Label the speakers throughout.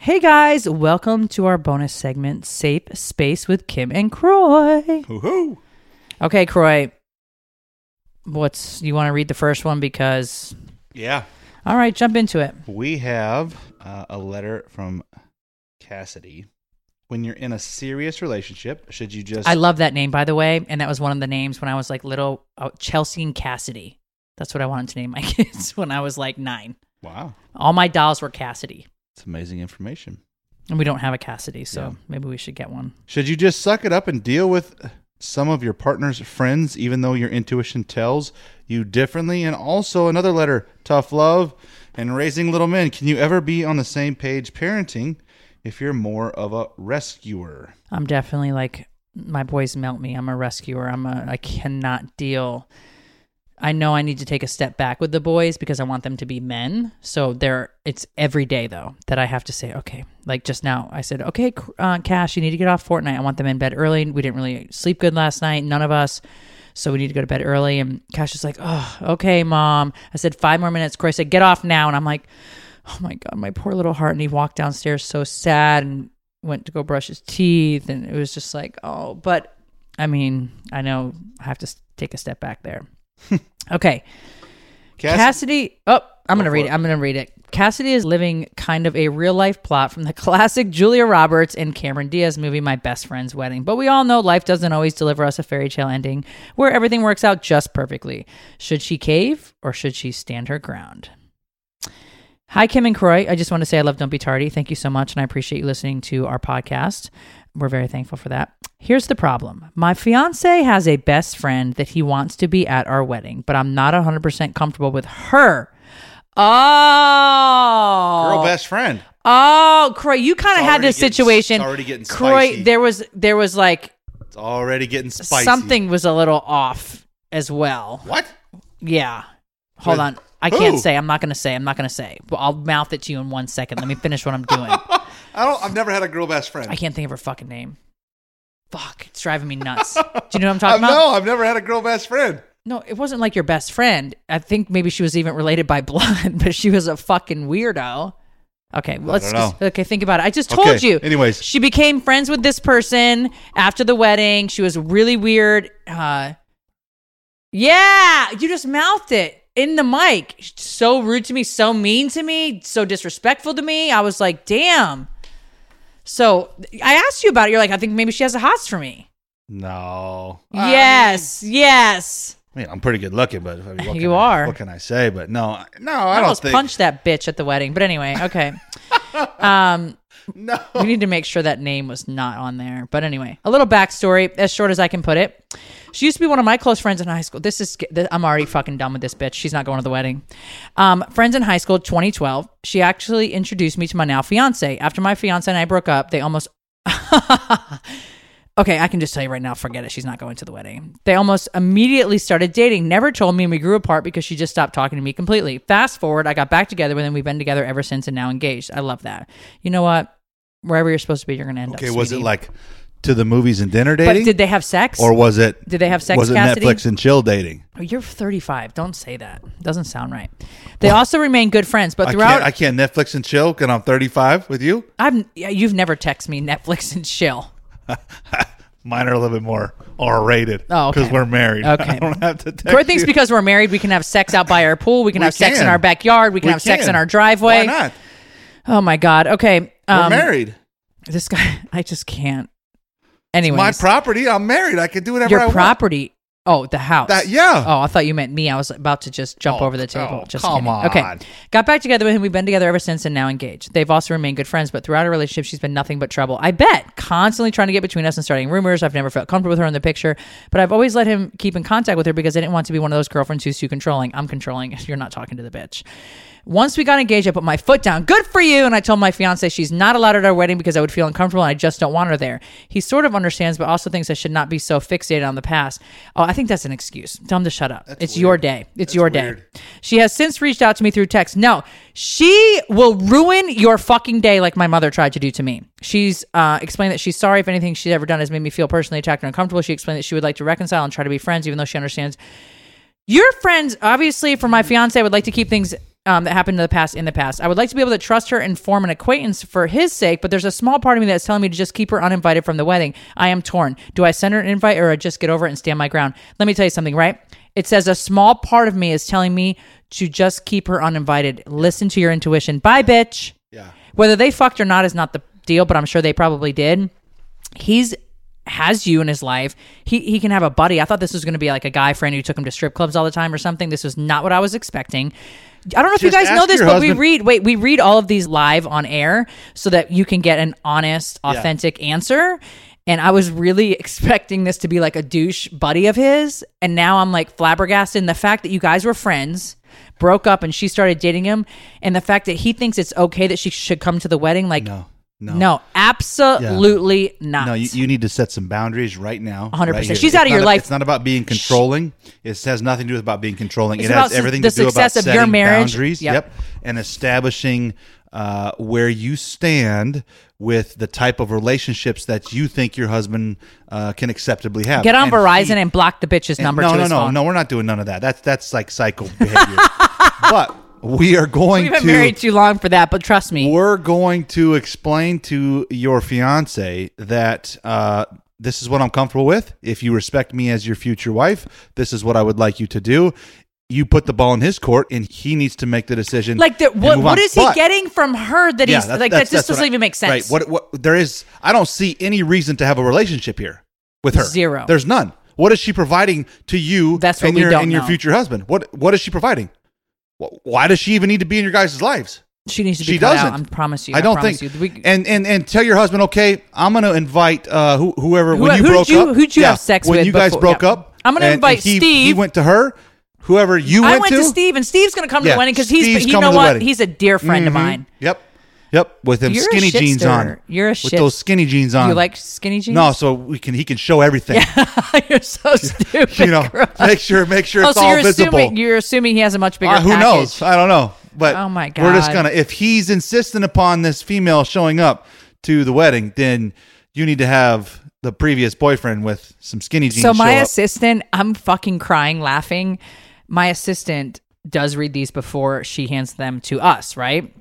Speaker 1: Hey guys, welcome to our bonus segment, Safe Space with Kim and Kroy.
Speaker 2: Woohoo!
Speaker 1: Okay, Kroy. What's you want to read the first one because
Speaker 2: Yeah.
Speaker 1: all right, jump into it.
Speaker 2: We have uh, a letter from Cassidy. When you're in a serious relationship, should you just
Speaker 1: I love that name by the way, and that was one of the names when I was like little uh, Chelsea and Cassidy. That's what I wanted to name my kids when I was like 9.
Speaker 2: Wow.
Speaker 1: All my dolls were Cassidy.
Speaker 2: It's amazing information.
Speaker 1: And we don't have a Cassidy, so
Speaker 2: Yeah.
Speaker 1: maybe we should get one.
Speaker 2: Should you just suck it up and deal with some of your partner's friends, even though your intuition tells you differently? And also, another letter tough love and raising little men. Can you ever be on the same page parenting if you're more of a rescuer?
Speaker 1: I'm definitely like my boys melt me. I'm a rescuer. I'm a I cannot deal. I know I need to take a step back with the boys because I want them to be men. So there, it's every day though that I have to say, okay. Like just now, I said, okay, uh, Kash, you need to get off Fortnite. I want them in bed early. We didn't really sleep good last night, none of us. So we need to go to bed early. And Kash is like, oh, okay, mom. I said five more minutes. Corey said, get off now. And I'm like, oh my god, my poor little heart. And he walked downstairs so sad and went to go brush his teeth, and it was just like, oh. But I mean, I know I have to take a step back there. okay,
Speaker 2: Cass-
Speaker 1: Cassidy. Oh, I'm gonna read it.
Speaker 2: it.
Speaker 1: I'm gonna read it. Cassidy is living kind of a real life plot from the classic Julia Roberts and Cameron Diaz movie, My Best Friend's Wedding. But we all know life doesn't always deliver us a fairy tale ending where everything works out just perfectly. Should she cave or should she stand her ground? Hi, Kim and Kroy. I just want to say I love Don't Be Tardy. Thank you so much, and I appreciate you listening to our podcast. We're very thankful for that. Here's the problem my fiance has a best friend that he wants to be at our wedding, but I'm not 100% comfortable with her. Oh.
Speaker 2: girl best friend.
Speaker 1: Oh, Kroy, you kind of had this
Speaker 2: getting-
Speaker 1: situation.
Speaker 2: it's already getting
Speaker 1: Kroy,
Speaker 2: spicy.
Speaker 1: there was there was like
Speaker 2: It's already getting spicy.
Speaker 1: something was a little off as well.
Speaker 2: What?
Speaker 1: Yeah. Hold
Speaker 2: With
Speaker 1: on. I can't say. I'm not going to say. I'm not going to say. But I'll mouth it to you in one second. Let me finish what I'm doing.
Speaker 2: I don't. I've never had a girl best friend.
Speaker 1: I can't think of her fucking name. Fuck. It's driving me nuts. Do you know what I'm talking about?
Speaker 2: no, I've never had a girl best friend.
Speaker 1: No, it wasn't like your best friend. I think maybe she was even related by blood, but she was a fucking weirdo. Okay, well, let's just, okay think about it. I just told
Speaker 2: Okay,
Speaker 1: you.
Speaker 2: anyways.
Speaker 1: she became friends with this person after the wedding. She was really weird. Uh, yeah, you just mouthed it in the mic. So rude to me, so mean to me, so disrespectful to me. I was like, damn. So I asked you about it. You're like, I think maybe she has a hots for me.
Speaker 2: No.
Speaker 1: yes, yes.
Speaker 2: I mean, I'm pretty good looking, but I mean, what
Speaker 1: You
Speaker 2: I-
Speaker 1: are.
Speaker 2: what can I say? But no, no,
Speaker 1: I,
Speaker 2: I, don't
Speaker 1: almost
Speaker 2: think.
Speaker 1: punched that bitch at the wedding. But anyway, okay. um,
Speaker 2: No.
Speaker 1: we need to make sure that name was not on there. But anyway, a little backstory, as short as I can put it. She used to be one of my close friends in high school. This is I'm already fucking done with this bitch. She's not going to the wedding. Um, friends in high school, 2012. She actually introduced me to my now fiance. After my fiance and I broke up, they almost. okay, I can just tell you right now. Forget it. She's not going to the wedding. They almost immediately started dating. Never told me, and we grew apart because she just stopped talking to me completely. Fast forward, I got back together with them. We've been together ever since, and now engaged. I love that. You know what? Wherever you're supposed to be, you're going to end up.
Speaker 2: Okay, was it
Speaker 1: sweetie.
Speaker 2: like to the movies and dinner
Speaker 1: But
Speaker 2: dating,
Speaker 1: did they have sex?
Speaker 2: or was it?
Speaker 1: Did they have sex,
Speaker 2: Was it
Speaker 1: Cassidy?
Speaker 2: Netflix and chill dating?
Speaker 1: Oh, you're 35. Don't say that. Doesn't sound right. They also remain good friends, but
Speaker 2: I
Speaker 1: throughout
Speaker 2: can't. I can't Netflix and chill because I'm 35 with you.
Speaker 1: I've yeah, you've never texted me Netflix and chill.
Speaker 2: Mine are a little bit more R rated.
Speaker 1: Oh, okay.
Speaker 2: because we're married.
Speaker 1: Okay.
Speaker 2: I don't have to. Text
Speaker 1: Corey thinks
Speaker 2: you.
Speaker 1: because we're married, we can have sex out by our pool. We can
Speaker 2: We
Speaker 1: have sex in
Speaker 2: can.
Speaker 1: our backyard. We can
Speaker 2: We
Speaker 1: have sex in our driveway.
Speaker 2: Why not?
Speaker 1: Oh my god. Okay.
Speaker 2: We're
Speaker 1: Um,
Speaker 2: married.
Speaker 1: This guy, I just can't. Anyway,
Speaker 2: my property. I'm married. I can do whatever
Speaker 1: your
Speaker 2: I want.
Speaker 1: property. Oh, the house.
Speaker 2: That- yeah.
Speaker 1: Oh, I thought you meant me. I was about to just jump
Speaker 2: Oh,
Speaker 1: over the table.
Speaker 2: oh,
Speaker 1: just
Speaker 2: come
Speaker 1: kidding. Okay. Got back together with him. We've been together ever since and now engaged. They've also remained good friends, but throughout our relationship, she's been nothing but trouble. I bet. Constantly trying to get between us and starting rumors. I've never felt comfortable with her in the picture, but I've always let him keep in contact with her because I didn't want to be one of those girlfriends who's too controlling. I'm controlling. You're not talking to the bitch. Once we got engaged, I put my foot down. Good for you. And I told my fiance she's not allowed at our wedding because I would feel uncomfortable and I just don't want her there. He sort of understands, but also thinks I should not be so fixated on the past. Oh, I think that's an excuse. Tell him to shut up. it's your day. It's your day.
Speaker 2: weird.
Speaker 1: She has since reached out to me through text. No, she will ruin your fucking day like my mother tried to do to me. She's uh, explained that she's sorry if anything she's ever done has made me feel personally attacked or uncomfortable. She explained that she would like to reconcile and try to be friends, even though she understands your friends, obviously, for my fiance, I would like to keep things um, that happened in the past in the past. I would like to be able to trust her and form an acquaintance for his sake, but there's a small part of me that's telling me to just keep her uninvited from the wedding. I am torn. Do I send her an invite or I just get over it and stand my ground? Let me tell you something, right? It says a small part of me is telling me to just keep her uninvited. Listen to your intuition. Bye, bitch.
Speaker 2: Yeah.
Speaker 1: Whether they fucked or not is not the deal, but I'm sure they probably did. He's has you in his life. He he can have a buddy. I thought this was going to be like a guy friend who took him to strip clubs all the time or something. This was not what I was expecting. I don't know if you
Speaker 2: Just
Speaker 1: guys know
Speaker 2: ask
Speaker 1: this,
Speaker 2: your
Speaker 1: but we
Speaker 2: husband-
Speaker 1: read wait, we read all of these live on air so that you can get an honest, authentic answer. And I was really expecting this to be like a douche buddy of his, and now I'm like flabbergasted in the fact that you guys were friends, broke up, and she started dating him, and the fact that he thinks it's okay that she should come to the wedding. Like,
Speaker 2: No. No.
Speaker 1: no, absolutely not.
Speaker 2: No, you, you need to set some boundaries right now.
Speaker 1: 100%.
Speaker 2: right here.
Speaker 1: She's out of
Speaker 2: It's
Speaker 1: your
Speaker 2: not-
Speaker 1: life.
Speaker 2: It's not about being controlling. It has nothing to do with about being controlling.
Speaker 1: It's
Speaker 2: it has everything
Speaker 1: the
Speaker 2: to do about
Speaker 1: success of your
Speaker 2: setting
Speaker 1: marriage.
Speaker 2: boundaries.
Speaker 1: Yep.
Speaker 2: And establishing uh, where you stand with the type of relationships that you think your husband uh, can acceptably have.
Speaker 1: Get on
Speaker 2: And
Speaker 1: Verizon
Speaker 2: he-
Speaker 1: and block the bitch's number
Speaker 2: no,
Speaker 1: to
Speaker 2: no,
Speaker 1: his
Speaker 2: no,
Speaker 1: phone.
Speaker 2: no. We're not doing none of that. That's that's like psycho behavior. but we are going
Speaker 1: We've been
Speaker 2: to
Speaker 1: married too long for that, but trust me.
Speaker 2: we're going to explain to your fiance that uh, this is what I'm comfortable with. If you respect me as your future wife, this is what I would like you to do. You put the ball in his court, and he needs to make the decision.
Speaker 1: Like, the, what, what he
Speaker 2: But-
Speaker 1: getting from her that
Speaker 2: Yeah,
Speaker 1: he's
Speaker 2: that's-
Speaker 1: like,
Speaker 2: that's-
Speaker 1: that just doesn't
Speaker 2: I-
Speaker 1: even make sense.
Speaker 2: Right. What? What? There is. I don't see any reason to have a relationship here with her.
Speaker 1: Zero.
Speaker 2: There's none. What is she providing to you?
Speaker 1: That's what
Speaker 2: and
Speaker 1: we
Speaker 2: your
Speaker 1: don't
Speaker 2: and your
Speaker 1: know.
Speaker 2: future husband? What What is she providing? Wh- Why does she even need to be in your guys' lives?
Speaker 1: She needs to be
Speaker 2: she doesn't.
Speaker 1: out. I promise you.
Speaker 2: I don't think.
Speaker 1: You. We,
Speaker 2: and and and tell your husband, okay, I'm going to invite uh, who, whoever
Speaker 1: Who-
Speaker 2: when you
Speaker 1: who did
Speaker 2: broke
Speaker 1: you-
Speaker 2: up.
Speaker 1: who'd you have sex
Speaker 2: when
Speaker 1: with
Speaker 2: you guys
Speaker 1: before-
Speaker 2: broke
Speaker 1: yeah.
Speaker 2: up?
Speaker 1: I'm gonna
Speaker 2: and-
Speaker 1: invite
Speaker 2: and he,
Speaker 1: Steve.
Speaker 2: He went to her. Whoever you
Speaker 1: I
Speaker 2: went,
Speaker 1: went to Steve, and Steve's going to come to the wedding because he's,
Speaker 2: Steve's
Speaker 1: you know what? He's a dear friend of
Speaker 2: Mhm.
Speaker 1: mine.
Speaker 2: Yep, yep. With them
Speaker 1: You're a
Speaker 2: skinny jeans
Speaker 1: shitster.
Speaker 2: on.
Speaker 1: You're a
Speaker 2: with
Speaker 1: shit-
Speaker 2: those skinny jeans on.
Speaker 1: You like skinny jeans?
Speaker 2: No, so we can. He can show everything.
Speaker 1: you're so stupid.
Speaker 2: you know,
Speaker 1: Chris.
Speaker 2: make sure make sure
Speaker 1: oh,
Speaker 2: it's
Speaker 1: so
Speaker 2: all
Speaker 1: you're
Speaker 2: visible.
Speaker 1: assuming you're assuming he has a much bigger.
Speaker 2: Uh, who
Speaker 1: package.
Speaker 2: knows? I don't know. But
Speaker 1: Oh my god,
Speaker 2: we're just gonna if he's insistent upon this female showing up to the wedding, then you need to have the previous boyfriend with some skinny jeans.
Speaker 1: So my assistant, I'm fucking crying, laughing. My assistant does read these before she hands them to us, right?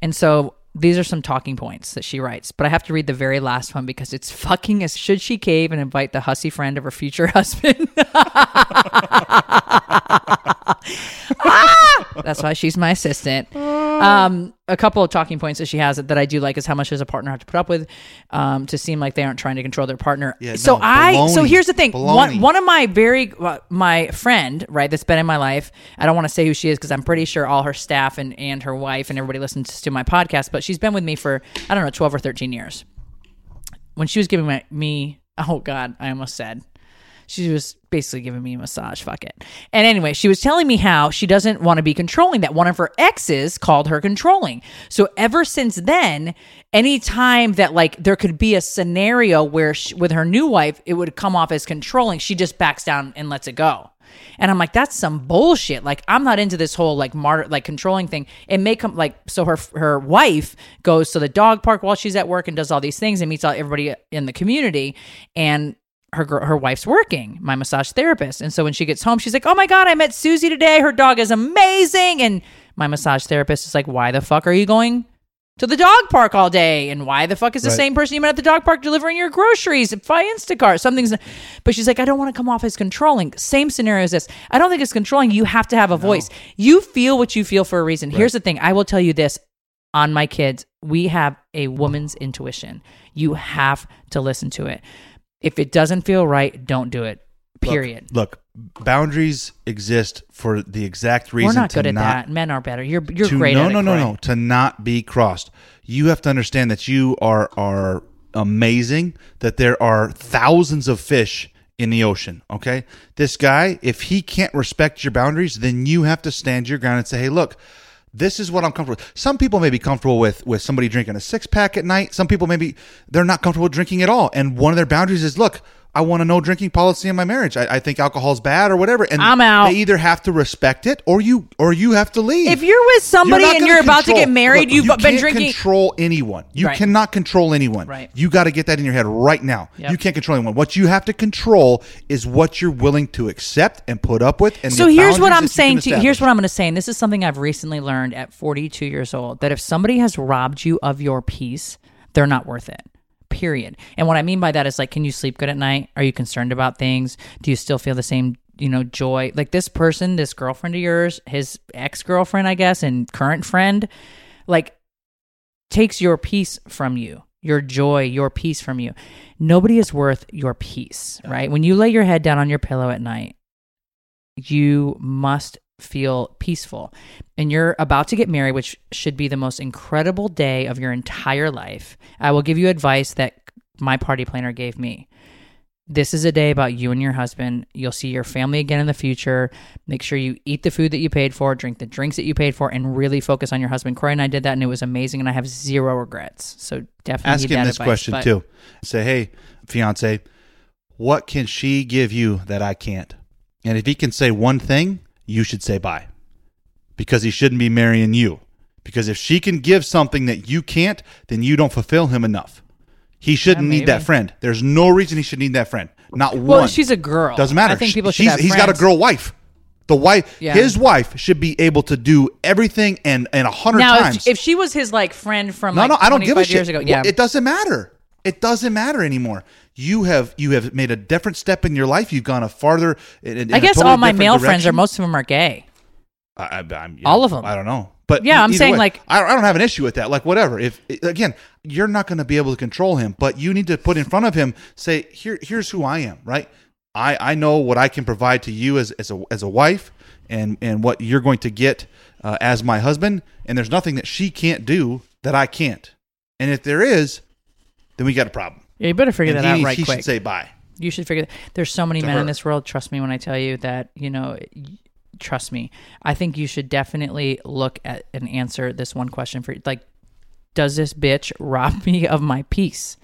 Speaker 1: And so these are some talking points that she writes, but I have to read the very last one because it's fucking as should she cave and invite the hussy friend of her future husband? Ah! That's why she's my assistant. Um, a couple of talking points that she has that I do like is how much does a partner have to put up with um, to seem like they aren't trying to control their partner.
Speaker 2: Yeah,
Speaker 1: so
Speaker 2: no,
Speaker 1: I so here's the thing. One
Speaker 2: Baloney.
Speaker 1: one of my very uh, my friend right that's been in my life. I don't want to say who she is because I'm pretty sure all her staff and and her wife and everybody listens to my podcast. But she's been with me for I don't know 12 or 13 years. When she was giving my, me oh god I almost said she was basically giving me a massage. Fuck it. And anyway, she was telling me how she doesn't want to be controlling, that one of her exes called her controlling. So ever since then, anytime that like there could be a scenario where she, with her new wife, it would come off as controlling, she just backs down and lets it go. And I'm like, that's some bullshit. Like, I'm not into this whole like martyr, like controlling thing. It may come like so. Her her wife goes to the dog park while she's at work and does all these things and meets all everybody in the community. And her her wife's working, my massage therapist. And so when she gets home, she's like, "Oh my god, I met Susie today. Her dog is amazing." And my massage therapist is like, "Why the fuck are you going to the dog park all day? And why the fuck is the
Speaker 2: Right.
Speaker 1: same person you met at the dog park delivering your groceries by Instacart? Something's." But she's like, "I don't want to come off as controlling." Same scenario as this. I don't think it's controlling. You have to have a voice. You feel what you feel for a reason. Here's the thing. I will tell you this on my kids, we have a woman's intuition. You have to listen to it. If it doesn't feel right, don't do it. Period.
Speaker 2: Look, boundaries exist for the exact reason.
Speaker 1: We're not good at
Speaker 2: not,
Speaker 1: that. Men are better. You're you're
Speaker 2: to,
Speaker 1: great
Speaker 2: no,
Speaker 1: at it.
Speaker 2: no, no,
Speaker 1: Corey.
Speaker 2: no. To not be crossed. You have to understand that you are are amazing. That there are thousands of fish in the ocean. Okay, this guy, if he can't respect your boundaries, then you have to stand your ground and say, "Hey, look." This is what I'm comfortable with. Some people may be comfortable with with somebody drinking a six pack at night. Some people maybe they're not comfortable drinking at all. And one of their boundaries is look, I want a no drinking policy in my marriage. I, I think alcohol is bad or whatever. And
Speaker 1: I'm out.
Speaker 2: They either have to respect it or you or you have to leave.
Speaker 1: If you're with somebody
Speaker 2: not
Speaker 1: and you're about to get married,
Speaker 2: Look,
Speaker 1: you've
Speaker 2: you
Speaker 1: been
Speaker 2: can't
Speaker 1: drinking.
Speaker 2: Control anyone. You
Speaker 1: Right.
Speaker 2: cannot control anyone.
Speaker 1: Right.
Speaker 2: You got to get that in your head right now.
Speaker 1: Yep.
Speaker 2: You can't control anyone. What you have to control is what you're willing to accept and put up with. And
Speaker 1: So here's what I'm saying to you. Here's what I'm going to say. And this is something I've recently learned at 42 years old that if somebody has robbed you of your peace, they're not worth it. Period. And what I mean by that is like, can you sleep good at night? Are you concerned about things? Do you still feel the same, you know, joy? Like this person, this girlfriend of yours, his ex girlfriend, I guess, and current friend, like takes your peace from you, your joy, your peace from you. Nobody is worth your peace, right? When you lay your head down on your pillow at night, you must feel peaceful. And you're about to get married, which should be the most incredible day of your entire life. I will give you advice that my party planner gave me. This is a day about you and your husband. You'll see your family again in the future. Make sure you eat the food that you paid for, drink the drinks that you paid for, and really focus on your husband. Corey and I did that, and it was amazing, and I have zero regrets. So definitely
Speaker 2: Ask him this
Speaker 1: advice,
Speaker 2: question
Speaker 1: but-
Speaker 2: too. Say, hey, fiance, what can she give you that I can't? And if he can say one thing, you should say bye. Because he shouldn't be marrying you. Because if she can give something that you can't, then you don't fulfill him enough. He shouldn't
Speaker 1: Yeah,
Speaker 2: need that friend. There's no reason he should need that friend. Not
Speaker 1: Well,
Speaker 2: one.
Speaker 1: she's a girl.
Speaker 2: Doesn't matter.
Speaker 1: I think people should
Speaker 2: He's got a girl wife. The wife,
Speaker 1: Yeah.
Speaker 2: his wife, should be able to do everything and and a hundred times.
Speaker 1: if, if she was his like friend from
Speaker 2: No,
Speaker 1: like
Speaker 2: no, I don't give a
Speaker 1: 25
Speaker 2: shit.
Speaker 1: years ago,
Speaker 2: Well,
Speaker 1: yeah,
Speaker 2: it doesn't matter. It doesn't matter anymore. You have you have made a different step in your life. You've gone a farther. In, in
Speaker 1: I guess
Speaker 2: totally
Speaker 1: all my male friends are most of them are gay.
Speaker 2: I, I, I'm,
Speaker 1: all of 'em.
Speaker 2: I don't know, but
Speaker 1: Yeah, I'm saying,
Speaker 2: way,
Speaker 1: like-
Speaker 2: I, I don't have an issue with that. Like whatever. If again, you're not going to be able to control him, but you need to put in front of him. Say here, here's who I am. Right. I I know what I can provide to you as as a as a wife, and and what you're going to get uh, as my husband. And there's nothing that she can't do that I can't. And if there is, then we got a problem.
Speaker 1: Yeah, you better figure
Speaker 2: And
Speaker 1: that
Speaker 2: he,
Speaker 1: out right
Speaker 2: he
Speaker 1: quick.
Speaker 2: should say bye.
Speaker 1: you should figure. That. There's so many men in this world. Trust me when I tell you that. You know, trust me. I think you should definitely look at and answer this one question for like, does this bitch rob me of my peace?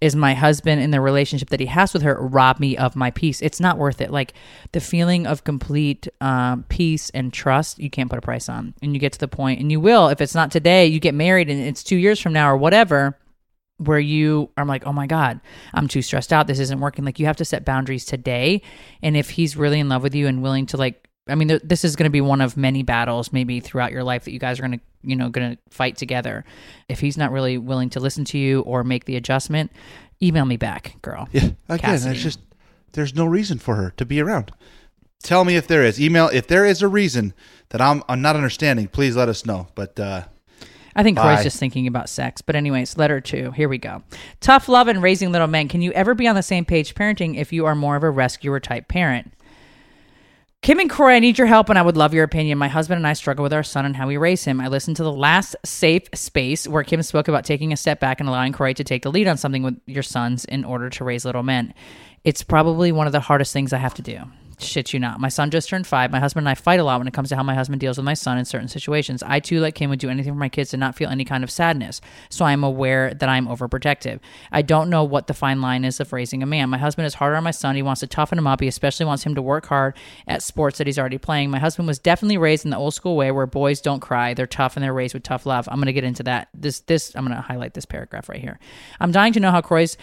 Speaker 1: Is my husband in the relationship that he has with her rob me of my peace? It's not worth it. Like the feeling of complete um, peace and trust, you can't put a price on. And you get to the point, and you will if it's not today. You get married, and it's two years from now or whatever where you are like, oh my God, I'm too stressed out. This isn't working. Like, you have to set boundaries today. And if he's really in love with you and willing to, like, I mean, th- this is going to be one of many battles maybe throughout your life that you guys are going to, you know, going to fight together. If he's not really willing to listen to you or make the adjustment, email me back, girl.
Speaker 2: Yeah. Again,
Speaker 1: Cassidy.
Speaker 2: there's just there's no reason for her to be around. Tell me if there is. Email if there is a reason that I'm I'm not understanding. Please let us know. But uh,
Speaker 1: I think Corey's
Speaker 2: Bye.
Speaker 1: just thinking about sex. But anyways, letter two. Here we go. Tough love and raising little men. Can you ever be on the same page parenting if you are more of a rescuer type parent? Kim and Corey, I need your help and I would love your opinion. My husband and I struggle with our son and how we raise him. I listened to the last safe space where Kim spoke about taking a step back and allowing Corey to take the lead on something with your sons in order to raise little men. It's probably one of the hardest things I have to do. Shit you not. My son just turned five. My husband and I fight a lot when it comes to how my husband deals with my son in certain situations. I too, like Kim, would do anything for my kids to not feel any kind of sadness. So I am aware that I'm overprotective. I don't know what the fine line is of raising a man. My husband is harder on my son. He wants to toughen him up. He especially wants him to work hard at sports that he's already playing. My husband was definitely raised in the old school way where boys don't cry. They're tough and they're raised with tough love. I'm going to get into that. This, this, I'm going to highlight this paragraph right here. I'm dying to know how Kroy's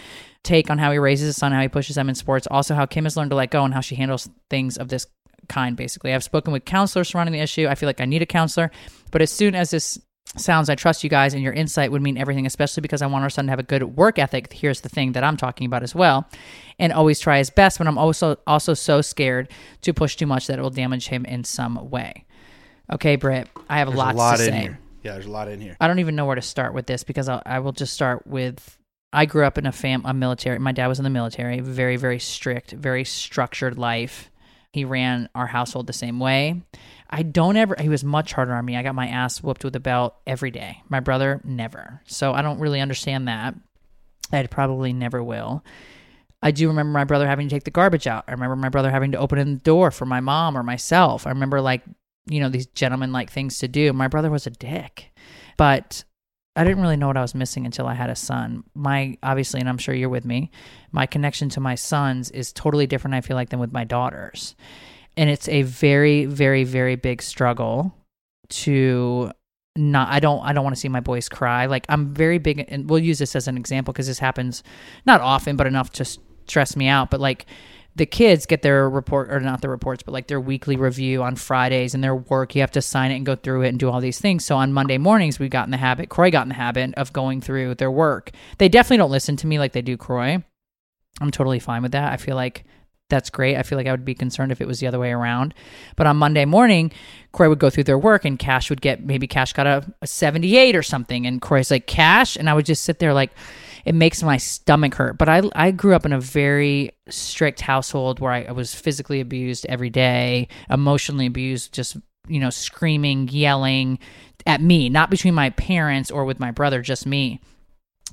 Speaker 1: take on how he raises his son, how he pushes them in sports, also how Kim has learned to let go and how she handles things of this kind, basically. I've spoken with counselors surrounding the issue. I feel like I need a counselor. But as soon as this sounds, I trust you guys, and your insight would mean everything, especially because I want our son to have a good work ethic. Here's the thing that I'm talking about as well. And always try his best, but I'm also also so scared to push too much that it will damage him in some way. Okay, Britt, I have
Speaker 2: there's
Speaker 1: lots
Speaker 2: a lot
Speaker 1: to
Speaker 2: in
Speaker 1: say.
Speaker 2: here. Yeah, there's a lot in here.
Speaker 1: I don't even know where to start with this because I'll, I will just start with I grew up in a fam a military. My dad was in the military, very very strict, very structured life. He ran our household the same way. I don't ever he was much harder on me. I got my ass whooped with a belt every day. My brother never. So I don't really understand that. I probably never will. I do remember my brother having to take the garbage out. I remember my brother having to open the door for my mom or myself. I remember like you know, these gentleman like things to do. My brother was a dick. But I didn't really know what I was missing until I had a son. My obviously, and I'm sure you're with me, my connection to my sons is totally different, I feel like, than with my daughters. And it's a very, very, very big struggle to not I don't I don't want to see my boys cry. Like I'm very big and we'll use this as an example because this happens not often but enough to stress me out. But like the kids get their report or not the reports but like their weekly review on fridays and their work you have to sign it and go through it and do all these things so on monday mornings we got in the habit Kroy got in the habit of going through their work they definitely don't listen to me like they do Kroy i'm totally fine with that i feel like that's great. I feel like I would be concerned if it was the other way around. But on Monday morning, Kroy would go through their work and Kash would get maybe Kash got a, a 78 or something. And Kroy's like, Kash? And I would just sit there like, it makes my stomach hurt. But I, I grew up in a very strict household where I, I was physically abused every day, emotionally abused, just, you know, screaming, yelling at me, not between my parents or with my brother, just me.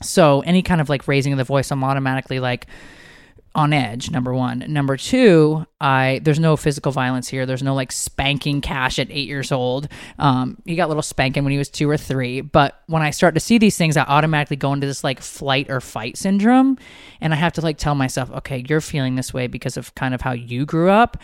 Speaker 1: So any kind of like raising of the voice, I'm automatically like, on edge number one. Number two i there's no physical violence here. There's no like spanking Kash at eight years old. Um, he got a little spanking when he was two or three but when i start to see these things i automatically go into this like flight or fight syndrome and i have to like tell myself okay you're feeling this way because of kind of how you grew up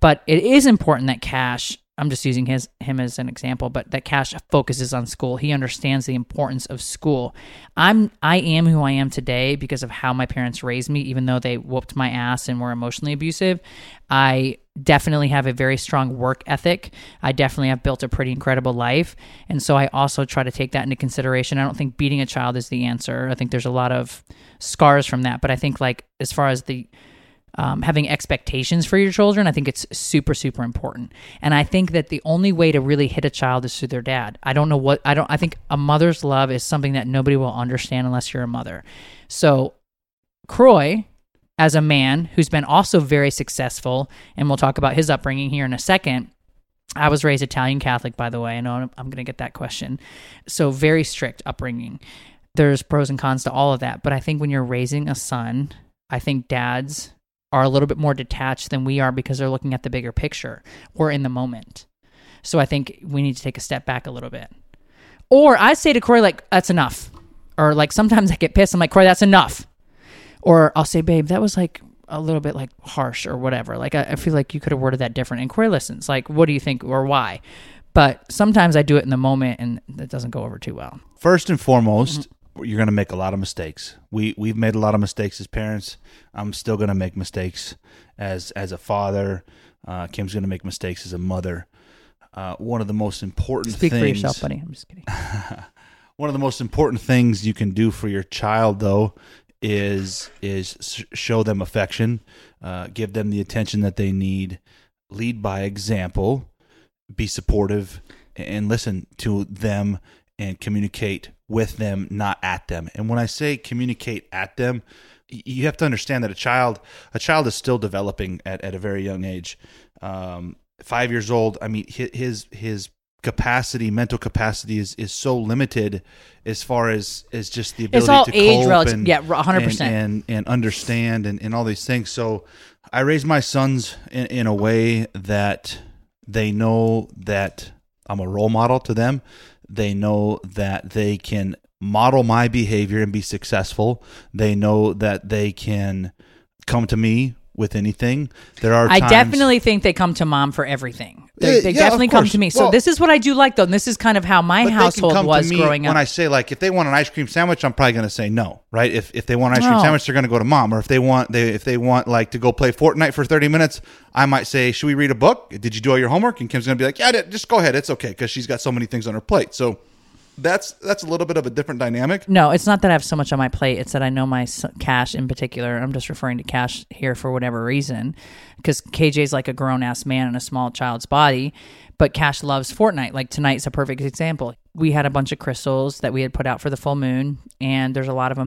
Speaker 1: but it is important that Kash I'm just using his him as an example, but that Kash focuses on school. He understands the importance of school. I'm I am who I am today because of how my parents raised me, even though they whooped my ass and were emotionally abusive. I definitely have a very strong work ethic. I definitely have built a pretty incredible life. And so I also try to take that into consideration. I don't think beating a child is the answer. I think there's a lot of scars from that, but I think like as far as the um, having expectations for your children, I think it's super, super important. And I think that the only way to really hit a child is through their dad. I don't know what, I don't, I think a mother's love is something that nobody will understand unless you're a mother. So, Kroy, as a man who's been also very successful, and we'll talk about his upbringing here in a second. I was raised Italian Catholic, by the way. I know I'm going to get that question. So, very strict upbringing. There's pros and cons to all of that. But I think when you're raising a son, I think dads are a little bit more detached than we are because they're looking at the bigger picture or in the moment. So I think we need to take a step back a little bit. Or I say to Corey, like, that's enough. Or like sometimes I get pissed. I'm like, Corey, that's enough. Or I'll say, babe, that was like a little bit like harsh or whatever. Like I, I feel like you could have worded that different. And Corey listens. Like, what do you think or why? But sometimes I do it in the moment and it doesn't go over too well.
Speaker 2: First and foremost, mm-hmm you're going to make a lot of mistakes. We we've made a lot of mistakes as parents. I'm still going to make mistakes as as a father. Uh, Kim's going to make mistakes as a mother. Uh, one of the most important
Speaker 1: Speak
Speaker 2: things,
Speaker 1: for yourself, buddy. I'm just kidding.
Speaker 2: one of the most important things you can do for your child, though, is is show them affection, uh, give them the attention that they need, lead by example, be supportive, and listen to them and communicate with them, not at them. And when I say communicate at them, you have to understand that a child a child is still developing at, at a very young age. Um, five years old. I mean, his his capacity, mental capacity is, is so limited as far as as just the ability
Speaker 1: it's all
Speaker 2: to
Speaker 1: age
Speaker 2: cope
Speaker 1: relative.
Speaker 2: and,
Speaker 1: yeah, hundred percent,
Speaker 2: and and understand and, and all these things. So I raise my sons in, in a way that they know that I'm a role model to them. They know that they can model my behavior and be successful. They know that they can come to me with anything. There are
Speaker 1: I
Speaker 2: times-
Speaker 1: definitely think they come to mom for everything. They,
Speaker 2: Yeah,
Speaker 1: they
Speaker 2: yeah,
Speaker 1: definitely come to me. So
Speaker 2: Well-
Speaker 1: this is what I do like though. And this is kind of how my
Speaker 2: But they can
Speaker 1: household was growing up.
Speaker 2: When I say like, if they want an ice cream sandwich, I'm probably going to say no, right? If if they want an ice cream sandwich, they're going to go to mom. Or if they want they if they want like to go play Fortnite for 30 minutes, I might say, should we read a book? Did you do all your homework? And Kim's going to be like, yeah, just go ahead, it's okay, because she's got so many things on her plate. So that's that's a little bit of a different dynamic.
Speaker 1: No, it's not that I have so much on my plate. It's that I know my Kash in particular. I'm just referring to Kash here for whatever reason, because KJ's like a grown ass man in a small child's body, but Kash loves Fortnite. Like tonight's a perfect example. We had a bunch of crystals that we had put out for the full moon, and there's a lot of them.